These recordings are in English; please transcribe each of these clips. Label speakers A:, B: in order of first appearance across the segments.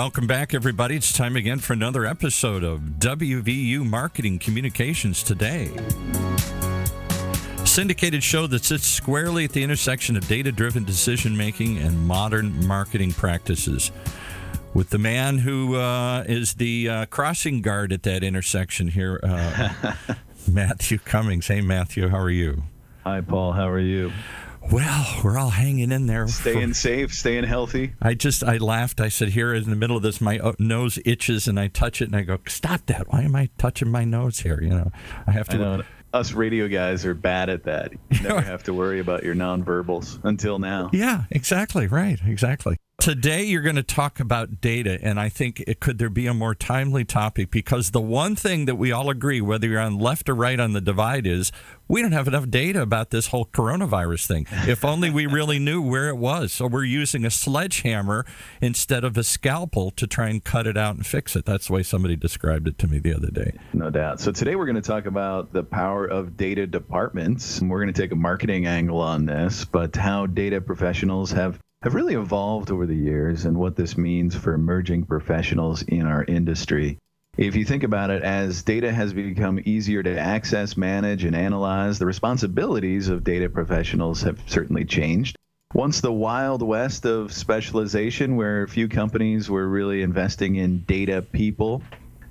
A: welcome back, everybody. It's time again for another episode of WVU Marketing Communications Today. Syndicated show that sits squarely at the intersection of data driven decision making and modern marketing practices. With the man who uh, is the uh, crossing guard at that intersection here, uh, Matthew Cummings. Hey, Matthew, how are you?
B: Hi, Paul. How are you?
A: Well, we're all hanging in there.
B: Staying for, safe, staying healthy.
A: I just, I laughed. I said, here in the middle of this, my uh, nose itches, and I touch it, and I go, stop that. Why am I touching my nose here? You know, I have to.
B: I know. Us radio guys are bad at that. You never have to worry about your nonverbals until now.
A: Yeah, exactly. Right. Exactly. Today, you're going to talk about data, and I think it could there be a more timely topic because the one thing that we all agree, whether you're on left or right on the divide, is we don't have enough data about this whole coronavirus thing. If only we really knew where it was. So we're using a sledgehammer instead of a scalpel to try and cut it out and fix it. That's the way somebody described it to me the other day.
B: No doubt. So today we're going to talk about the power of data departments. We're going to take a marketing angle on this, but how data professionals have have really evolved over the years and what this means for emerging professionals in our industry. If you think about it, as data has become easier to access, manage, and analyze, the responsibilities of data professionals have certainly changed. Once the wild west of specialization, where few companies were really investing in data people,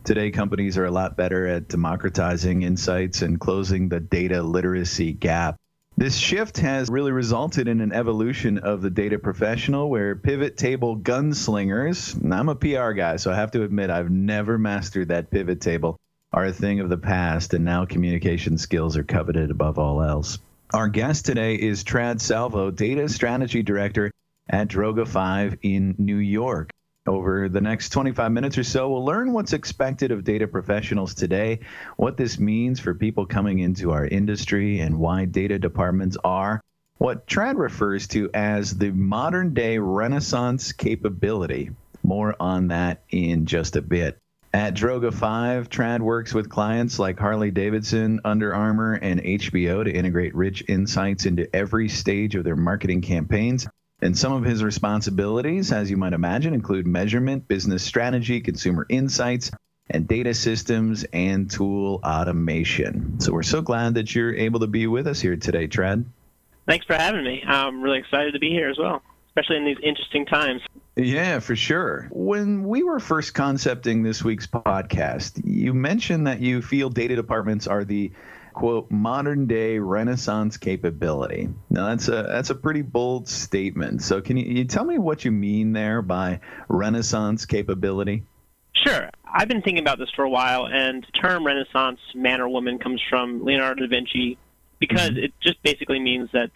B: today companies are a lot better at democratizing insights and closing the data literacy gap. This shift has really resulted in an evolution of the data professional where pivot table gunslingers, and I'm a PR guy, so I have to admit I've never mastered that pivot table, are a thing of the past, and now communication skills are coveted above all else. Our guest today is Trad Salvo, Data Strategy Director at Droga 5 in New York. Over the next 25 minutes or so, we'll learn what's expected of data professionals today, what this means for people coming into our industry, and why data departments are what Trad refers to as the modern day Renaissance capability. More on that in just a bit. At Droga 5, Trad works with clients like Harley Davidson, Under Armour, and HBO to integrate rich insights into every stage of their marketing campaigns. And some of his responsibilities, as you might imagine, include measurement, business strategy, consumer insights, and data systems and tool automation. So we're so glad that you're able to be with us here today, Trad.
C: Thanks for having me. I'm really excited to be here as well, especially in these interesting times.
B: Yeah, for sure. When we were first concepting this week's podcast, you mentioned that you feel data departments are the quote modern day renaissance capability now that's a that's a pretty bold statement so can you, you tell me what you mean there by renaissance capability
C: Sure. I've been thinking about this for a while, and the term Renaissance man or woman comes from Leonardo da Vinci because mm-hmm. it just basically means that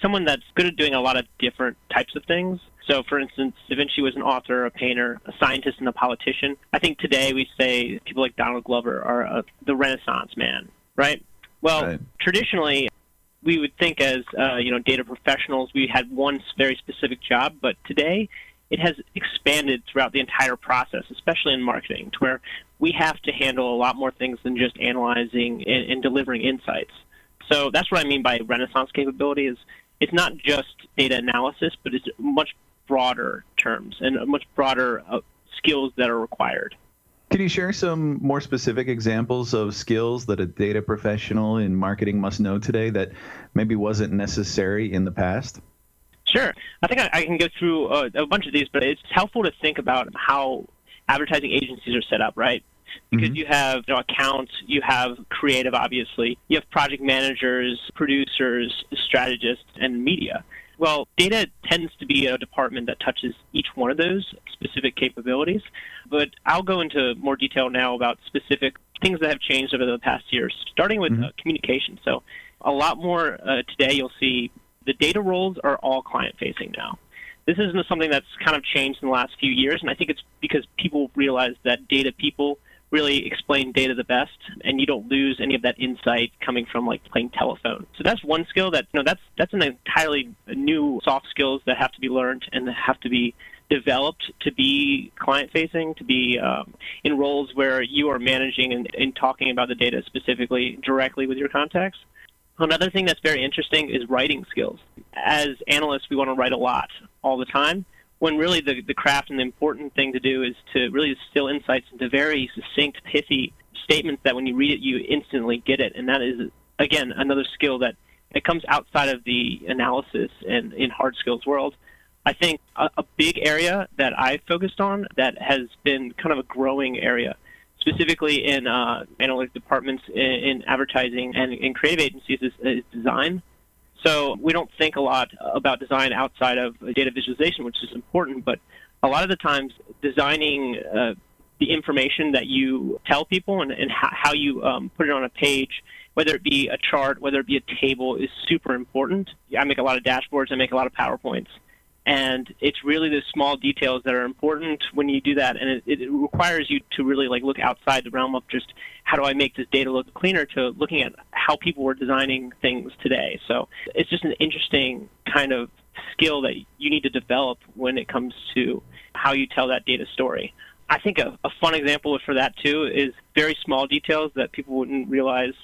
C: someone that's good at doing a lot of different types of things. So, for instance, Da Vinci was an author, a painter, a scientist, and a politician. I think today we say people like Donald Glover are a, the Renaissance man, right? Well, right. traditionally, we would think as uh, you know data professionals, we had one very specific job, but today it has expanded throughout the entire process, especially in marketing, to where we have to handle a lot more things than just analyzing and, and delivering insights. So that's what I mean by Renaissance capability. Is it's not just data analysis, but it's much broader terms and much broader uh, skills that are required.
B: Can you share some more specific examples of skills that a data professional in marketing must know today that maybe wasn't necessary in the past?
C: Sure. I think I, I can go through a, a, bunch of these, but it's helpful to think about how advertising agencies are set up, right? Because mm-hmm. you have you know, accounts, you have creative, obviously, you have project managers, producers, strategists, and media. Well, data tends to be a department that touches each one of those specific capabilities, but I'll go into more detail now about specific things that have changed over the past years, starting with mm-hmm. uh, communication. So, a lot more uh, today, you'll see the data roles are all client facing now. This isn't something that's kind of changed in the last few years, and I think it's because people realize that data people really explain data the best, and you don't lose any of that insight coming from like playing telephone. So that's one skill that you know that's that's an entirely new soft skills that have to be learned and have to be developed to be client facing, to be um, in roles where you are managing and, and talking about the data specifically directly with your contacts. Another thing that's very interesting is writing skills. As analysts, we want to write a lot all the time. When really the, the craft and the important thing to do is to really distill insights into very succinct, pithy statements that when you read it, you instantly get it. And that is, again, another skill that it comes outside of the analysis and in hard skills world. I think a, a big area that I focused on that has been kind of a growing area, specifically in uh, analytic departments in, in advertising and in creative agencies, is, is design. So we don't think a lot about design outside of data visualization, which is important, but a lot of the times designing uh, the information that you tell people and, and how, you um, put it on a page, whether it be a chart, whether it be a table, is super important. I make a lot of dashboards, I make a lot of PowerPoints. And it's really the small details that are important when you do that, and it, it requires you to really like look outside the realm of just how do I make this data look cleaner to looking at how people were designing things today. So it's just an interesting kind of skill that you need to develop when it comes to how you tell that data story. I think a, a fun example for that too is very small details that people wouldn't realize.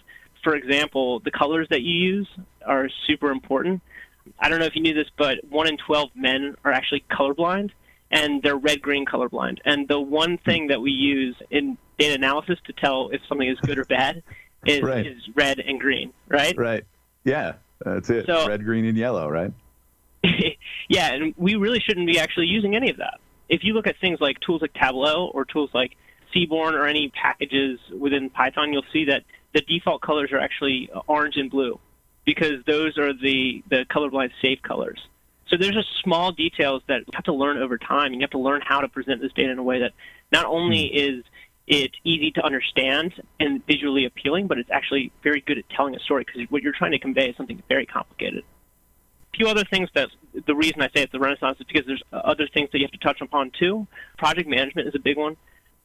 C: For example, the colors that you use are super important. I don't know if you knew this, but one in 12 men are actually colorblind, and they're red green colorblind. And the one thing that we use in data analysis to tell if something is good or bad is, right. is red and green, right?
B: Right. Yeah, that's it. So, red, green, and yellow, right?
C: yeah, and we really shouldn't be actually using any of that if you look at things like tools like Tableau or tools like Seaborn or any packages within Python, you'll see that the default colors are actually orange and blue because those are the, the colorblind safe colors. So there's just small details that you have to learn over time, and you have to learn how to present this data in a way that not only hmm. is it easy to understand and visually appealing, but it's actually very good at telling a story because what you're trying to convey is something very complicated A few other things that the reason I say it's the Renaissance is because there's other things that you have to touch upon too. Project management is a big one.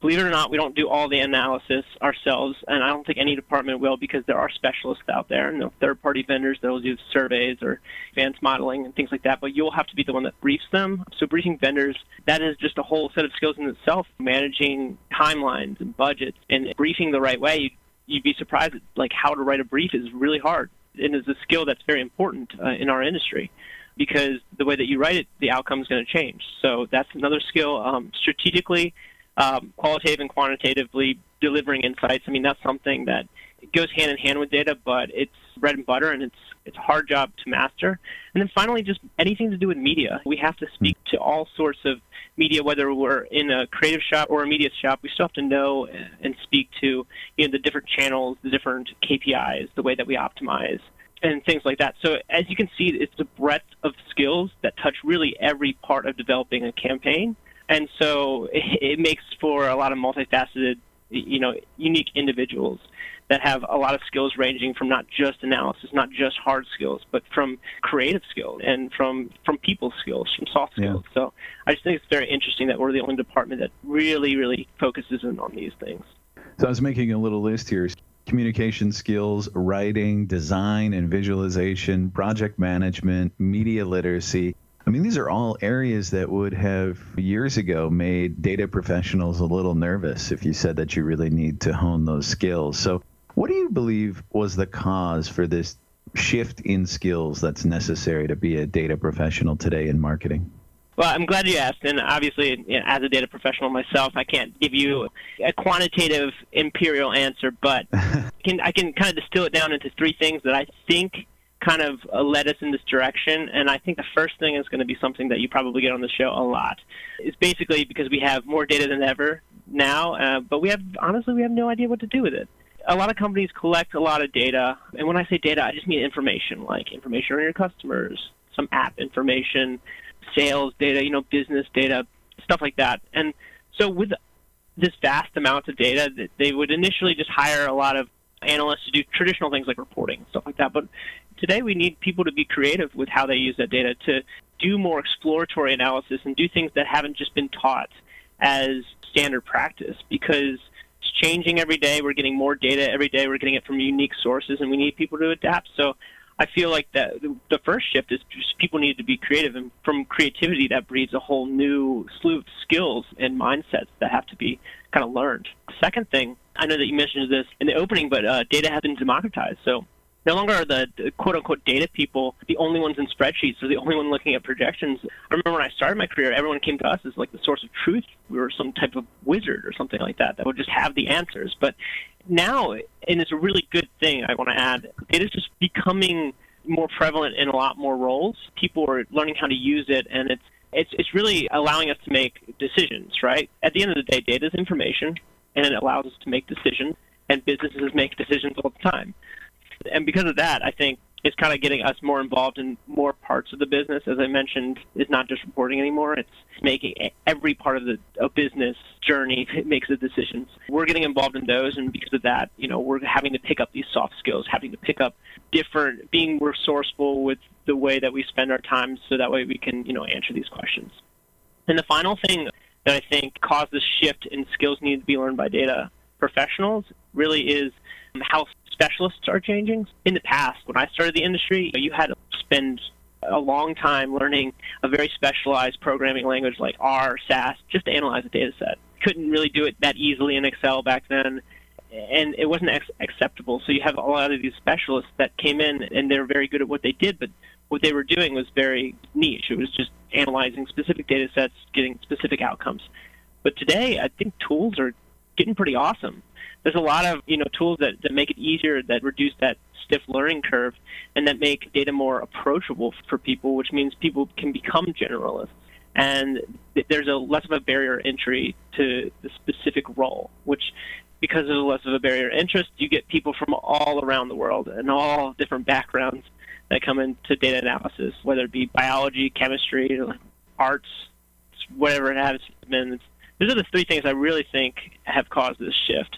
C: Believe it or not, we don't do all the analysis ourselves, and I don't think any department will because there are specialists out there, and you know, third-party vendors that will do surveys or advanced modeling and things like that. But you'll have to be the one that briefs them. So briefing vendors, that is just a whole set of skills in itself. Managing timelines and budgets and briefing the right way, you'd be surprised at like how to write a brief is really hard and is a skill that's very important uh, in our industry because the way that you write it, the outcome is going to change. So that's another skill. Um, strategically, um, qualitative and quantitatively delivering insights. I mean, that's something that goes hand in hand with data, but it's bread and butter, and it's it's a hard job to master. And then finally, just anything to do with media. We have to speak to all sorts of media, whether we're in a creative shop or a media shop. We still have to know and speak to you know the different channels, the different KPIs, the way that we optimize, and things like that. So as you can see, it's a breadth of skills that touch really every part of developing a campaign. And so it makes for a lot of multifaceted, you know, unique individuals that have a lot of skills ranging from not just analysis, not just hard skills, but from creative skills and from from people skills, from soft skills. Yeah. So I just think it's very interesting that we're the only department that really, really focuses in on these things.
B: So I was making a little list here. Communication skills, writing, design and visualization, project management, media literacy. I mean, these are all areas that would have years ago made data professionals a little nervous if you said that you really need to hone those skills. So, what do you believe was the cause for this shift in skills that's necessary to be a data professional today in marketing?
C: Well, I'm glad you asked, and obviously, you know, as a data professional myself, I can't give you a quantitative imperial answer, but I can I can kind of distill it down into three things that I think kind of uh, led us in this direction. And I think the first thing is going to be something that you probably get on the show a lot. It's basically because we have more data than ever now, uh, but we have honestly we have no idea what to do with it a lot of companies collect a lot of data, and when I say data, I just mean information, like information on your customers, some app information, sales data, you know, business data, stuff like that. And so with this vast amount of data, they would initially just hire a lot of analysts to do traditional things like reporting, and stuff like that. But today we need people to be creative with how they use that data to do more exploratory analysis and do things that haven't just been taught as standard practice because it's changing every day. We're getting more data every day. We're getting it from unique sources, and we need people to adapt. So I feel like that the first shift is just people need to be creative, and from creativity that breeds a whole new slew of skills and mindsets that have to be kind of learned. Second thing, I know that you mentioned this in the opening, but uh, data has been democratized. So no longer are the, the quote unquote data people the only ones in spreadsheets or the only one looking at projections. I remember when I started my career, everyone came to us as like the source of truth. We were some type of wizard or something like that that would just have the answers. But now, and it's a really good thing I want to add, data is just becoming more prevalent in a lot more roles. People are learning how to use it, and it's it's it's really allowing us to make decisions. Right at the end of the day, data is information, and it allows us to make decisions. And businesses make decisions all the time. And because of that, I think it's kind of getting us more involved in more parts of the business. As I mentioned, it's not just reporting anymore. It's making every part of the business journey makes the decisions. We're getting involved in those, and because of that, you know, we're having to pick up these soft skills, having to pick up different, being resourceful with the way that we spend our time, so that way we can, you know, answer these questions. And the final thing that I think caused this shift in skills needed to be learned by data professionals really is how specialists are changing. In the past, when I started the industry, you had to spend a long time learning a very specialized programming language like R, SAS, just to analyze a data set. Couldn't really do it that easily in Excel back then, and it wasn't ex- acceptable. So you have a lot of these specialists that came in and they're very good at what they did, but what they were doing was very niche. It was just analyzing specific data sets, getting specific outcomes. But today, I think tools are getting pretty awesome there's a lot of you know tools that, that make it easier that reduce that stiff learning curve and that make data more approachable for people, which means people can become generalists. And there's a less of a barrier entry to the specific role, which because there's less of a barrier interest, you get people from all around the world and all different backgrounds that come into data analysis, whether it be biology, chemistry, arts, whatever it has been. Those are the three things I really think have caused this shift.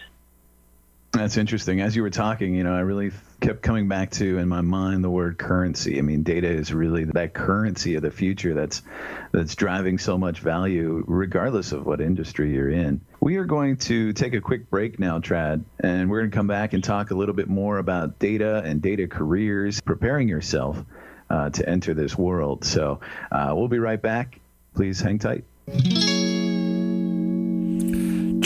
B: That's interesting. As you were talking, you know, I really kept coming back to in my mind the word currency. I mean, data is really that currency of the future that's that's driving so much value regardless of what industry you're in. We are going to take a quick break now, Trad, and we're going to come back and talk a little bit more about data and data careers, preparing yourself uh, to enter this world. So, uh, we'll be right back. Please hang tight.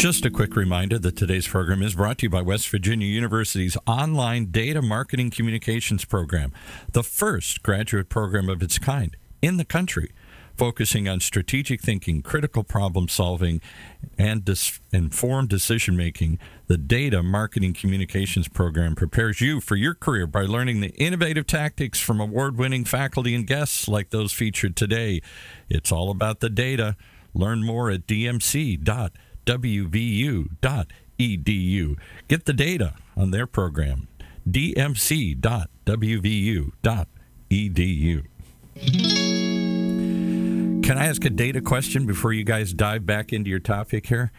A: Just a quick reminder that today's program is brought to you by West Virginia University's online data marketing communications program, the first graduate program of its kind in the country, focusing on strategic thinking, critical problem solving, and dis- informed decision making. The Data Marketing Communications program prepares you for your career by learning the innovative tactics from award winning faculty and guests like those featured today. It's all about the data. Learn more at dmc.com dmc.wvu.edu. Get the data on their program, dmc.wvu.edu. Can I ask a data question before you guys dive back into your topic here?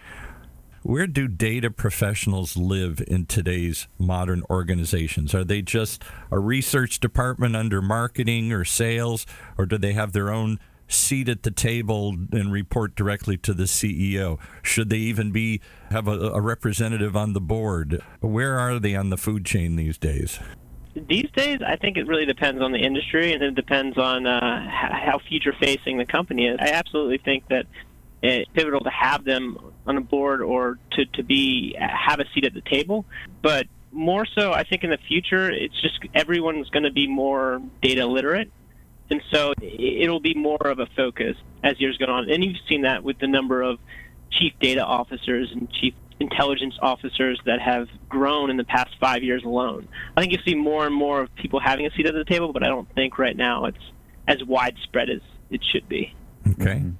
A: Where do data professionals live in today's modern organizations? Are they just a research department under marketing or sales, or do they have their own seat at the table and report directly to the CEO? Should they even be have a, a representative on the board? Where are they on the food chain these days?
C: These days, I think it really depends on the industry and it depends on uh, how future facing the company is. I absolutely think that it's pivotal to have them on a board or to, to be have a seat at the table. But more so, I think in the future, it's just everyone's going to be more data literate and so it'll be more of a focus as years go on. And you've seen that with the number of chief data officers and chief intelligence officers that have grown in the past five years alone. I think you see more and more of people having a seat at the table, but I don't think right now it's as widespread as it should be.
A: Okay. Mm-hmm.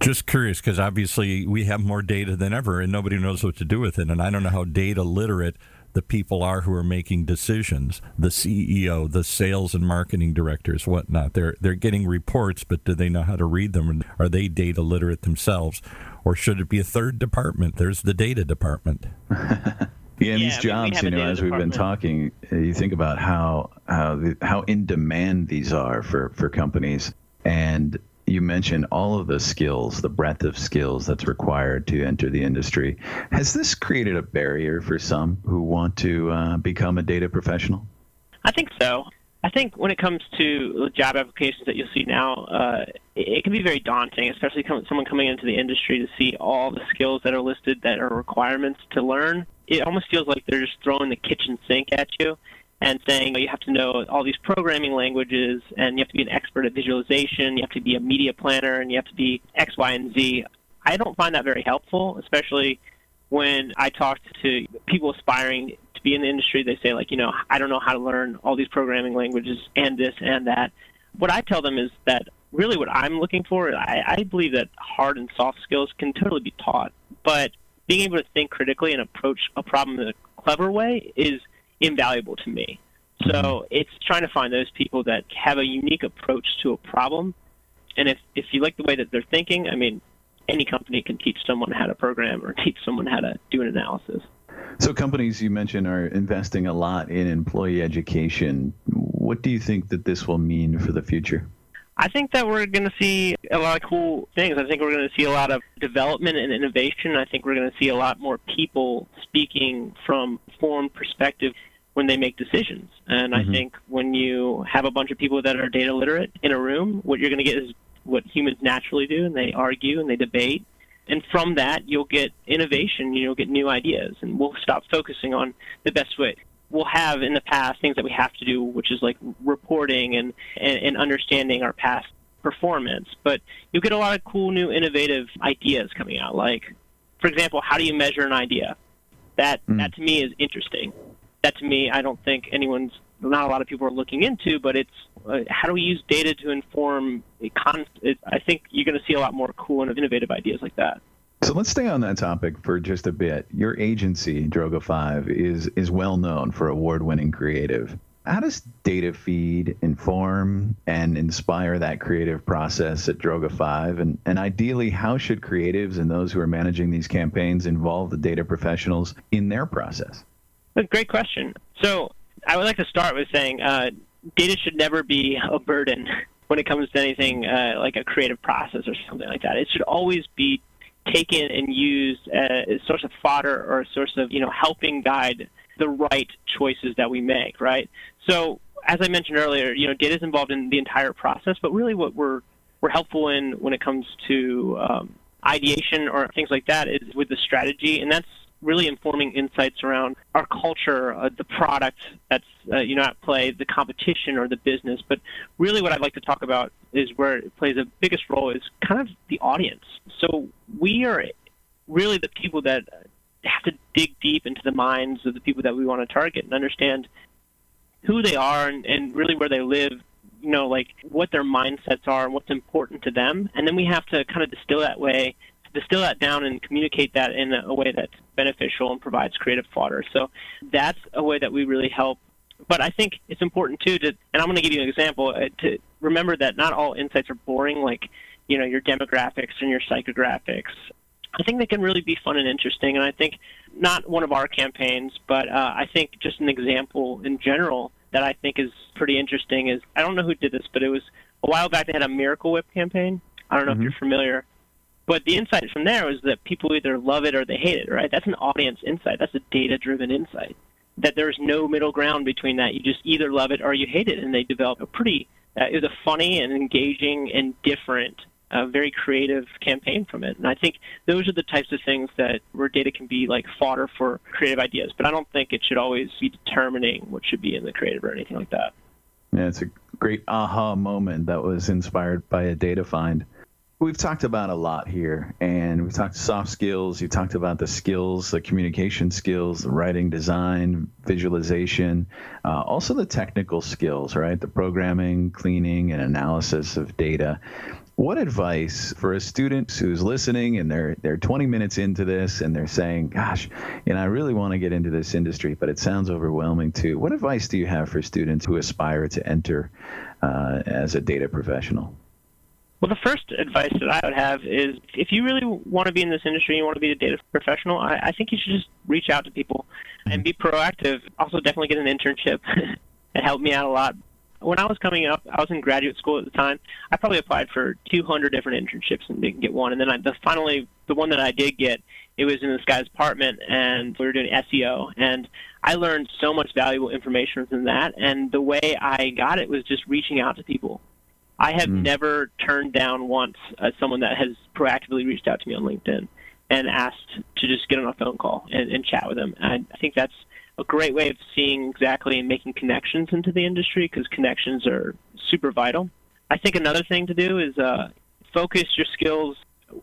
A: Just curious, because obviously we have more data than ever, and nobody knows what to do with it. And I don't know how data literate the people are who are making decisions the ceo the sales and marketing directors whatnot. They're they're getting reports but do they know how to read them? Are they data literate themselves? Or should it be a third department? There's the data department.
B: Yeah, and yeah, these jobs, you know, as we've been talking, uh, you think about how how the, how in demand these are for for companies, and you mentioned all of the skills, the breadth of skills that's required to enter the industry. Has this created a barrier for some who want to uh, become a data professional?
C: I think so. I think when it comes to job applications that you'll see now, uh, it, can be very daunting, especially someone coming into the industry to see all the skills that are listed that are requirements to learn. It almost feels like they're just throwing the kitchen sink at you and saying you have to know all these programming languages and you have to be an expert at visualization, you have to be a media planner, and you have to be X, Y, and Z. I don't find that very helpful, especially when I talk to people aspiring to be in the industry. They say, like, you know, I don't know how to learn all these programming languages and this and that. What I tell them is that really what I'm looking for, I, I believe that hard and soft skills can totally be taught, but being able to think critically and approach a problem in a clever way is invaluable to me. So mm-hmm. it's trying to find those people that have a unique approach to a problem. And if, if you like the way that they're thinking, I mean, any company can teach someone how to program or teach someone how to do an analysis.
B: So, companies you mentioned are investing a lot in employee education. What do you think that this will mean for the future?
C: I think that we're going to see a lot of cool things. I think we're going to see a lot of development and innovation. I think we're going to see a lot more people speaking from formed perspective when they make decisions. And mm-hmm. I think when you have a bunch of people that are data literate in a room, what you're going to get is what humans naturally do, and they argue and they debate. And from that, you'll get innovation. You'll get new ideas, and we'll stop focusing on the best way. We'll have in the past things that we have to do, which is like reporting and, and, and understanding our past performance. But you'll get a lot of cool, new, innovative ideas coming out. Like, for example, how do you measure an idea? That mm. that to me is interesting. That to me, I don't think anyone's not a lot of people are looking into, but it's uh, how do we use data to inform a con- it, I think you're going to see a lot more cool and innovative ideas like that.
B: So let's stay on that topic for just a bit. Your agency, Droga 5, is is well known for award-winning creative. How does data feed inform and inspire that creative process at Droga 5? And, and ideally, how should creatives and those who are managing these campaigns involve the data professionals in their process?
C: Great question. So I would like to start with saying uh, data should never be a burden when it comes to anything uh, like a creative process or something like that. It should always be taken and used as a source of fodder or a source of you know helping guide the right choices that we make. Right. So as I mentioned earlier, you know, data is involved in the entire process, but really what we're we're helpful in when it comes to um, ideation or things like that is with the strategy, and that's really informing insights around our culture, uh, the product that's uh, you know at play, the competition or the business. But really, what I'd like to talk about is where it plays the biggest role is kind of the audience. So we are really the people that have to dig deep into the minds of the people that we want to target and understand who they are and, and really where they live you know like what their mindsets are and what's important to them and then we have to kind of distill that way distill that down and communicate that in a way that's beneficial and provides creative fodder. So that's a way that we really help. But I think it's important too to, and I'm going to give you an example, uh, to remember that not all insights are boring, like, you know, your demographics and your psychographics. I think they can really be fun and interesting. And I think not one of our campaigns, but uh, I think just an example in general that I think is pretty interesting is I don't know who did this, but it was a while back they had a Miracle Whip campaign. I don't know mm-hmm. if you're familiar. But the insight from there is that people either love it or they hate it, right? That's an audience insight. That's a data driven insight. That there's no middle ground between that. You just either love it or you hate it. And they develop a pretty, uh, it was a funny and engaging and different, uh, very creative campaign from it. And I think those are the types of things that where data can be like fodder for creative ideas. But I don't think it should always be determining what should be in the creative or anything like that.
B: Yeah, it's a great aha moment that was inspired by a data find we've talked about a lot here, and we've talked soft skills. You talked about the skills, the communication skills, the writing, design, visualization, uh, also the technical skills, right? The programming, cleaning, and analysis of data. What advice for a student who's listening and they're they're 20 minutes into this and they're saying, "Gosh, you know, I really want to get into this industry, but it sounds overwhelming too." What advice do you have for students who aspire to enter uh, as a data professional?
C: Well, the first advice that I would have is if you really want to be in this industry, you want to be a data professional, I, I think you should just reach out to people and be proactive. Also, definitely get an internship. it helped me out a lot. When I was coming up, I was in graduate school at the time. I probably applied for 200 different internships and didn't get one. And then I, the finally, the one that I did get, it was in this guy's apartment, and we were doing SEO. And I learned so much valuable information from that. And the way I got it was just reaching out to people I have mm. never turned down once uh, someone that has proactively reached out to me on LinkedIn and asked to just get on a phone call and, and chat with them. I, I think that's a great way of seeing exactly and making connections into the industry because connections are super vital. I think another thing to do is uh, focus your skills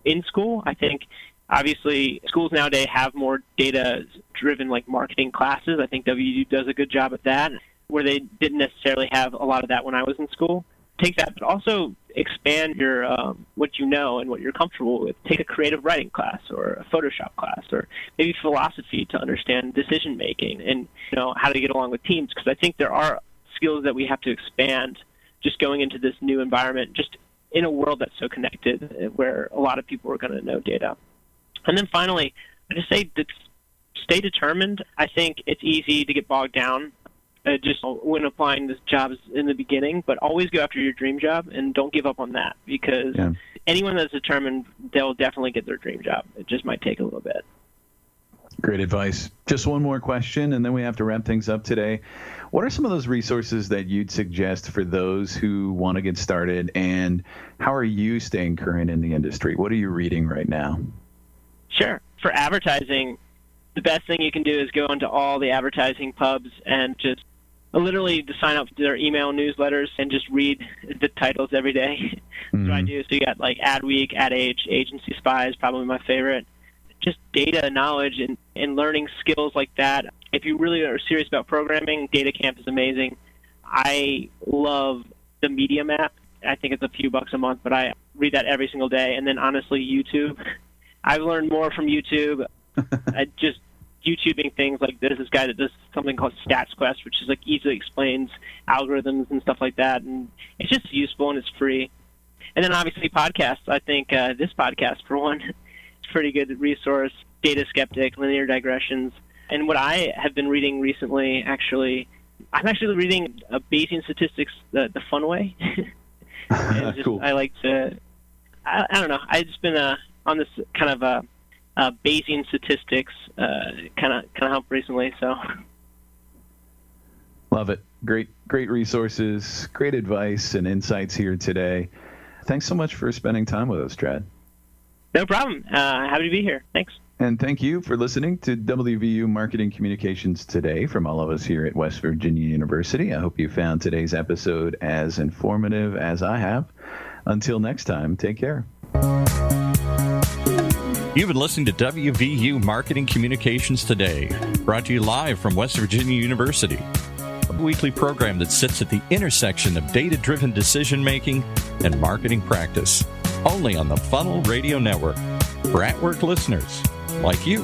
C: in school. I think obviously schools nowadays have more data driven like marketing classes. I think WU does a good job at that where they didn't necessarily have a lot of that when I was in school. Take that, but also expand your um, what you know and what you're comfortable with. Take a creative writing class or a Photoshop class or maybe philosophy to understand decision making and you know how to get along with teams. Because I think there are skills that we have to expand just going into this new environment, just in a world that's so connected, where a lot of people are going to know data. And then finally, I just say stay determined. I think it's easy to get bogged down uh, just when applying this jobs in the beginning, but always go after your dream job and don't give up on that because yeah. anyone that's determined, they'll definitely get their dream job. It just might take a little bit.
B: Great advice. Just one more question, and then we have to wrap things up today. What are some of those resources that you'd suggest for those who want to get started, and how are you staying current in the industry? What are you reading right now?
C: Sure. For advertising, the best thing you can do is go into all the advertising pubs and just literally to sign up to their email newsletters and just read the titles every day. Mm-hmm. That's what I do. So you got like Adweek, Ad Age, Agency Spies, probably my favorite. Just data knowledge and, and learning skills like that. If you really are serious about programming, Data Camp is amazing. I love the Medium app. I think it's a few bucks a month, but I read that every single day. And then honestly, YouTube. I've learned more from YouTube. I just YouTubing things like there's this guy that does something called Stats Quest, which is like easily explains algorithms and stuff like that, and it's just useful and it's free. And then obviously podcasts. I think uh, this podcast, for one, is a pretty good resource. Data Skeptic, Linear Digressions, and what I have been reading recently, actually, I'm actually reading uh, Bayesian Statistics the, the fun way. just,
B: cool.
C: I like to. I, I don't know. I've just been uh, on this kind of a uh, Bayesian statistics kind of kind of helped recently. So
B: love it. Great great resources, great advice and insights here today. Thanks so much for spending time with us, Trad.
C: No problem. Uh, happy to be here. Thanks.
B: And thank you for listening to WVU Marketing Communications today from all of us here at West Virginia University. I hope you found today's episode as informative as I have. Until next time, take care.
A: You've been listening to WVU Marketing Communications Today, brought to you live from West Virginia University, a weekly program that sits at the intersection of data driven decision making and marketing practice, only on the Funnel Radio Network for at work listeners like you.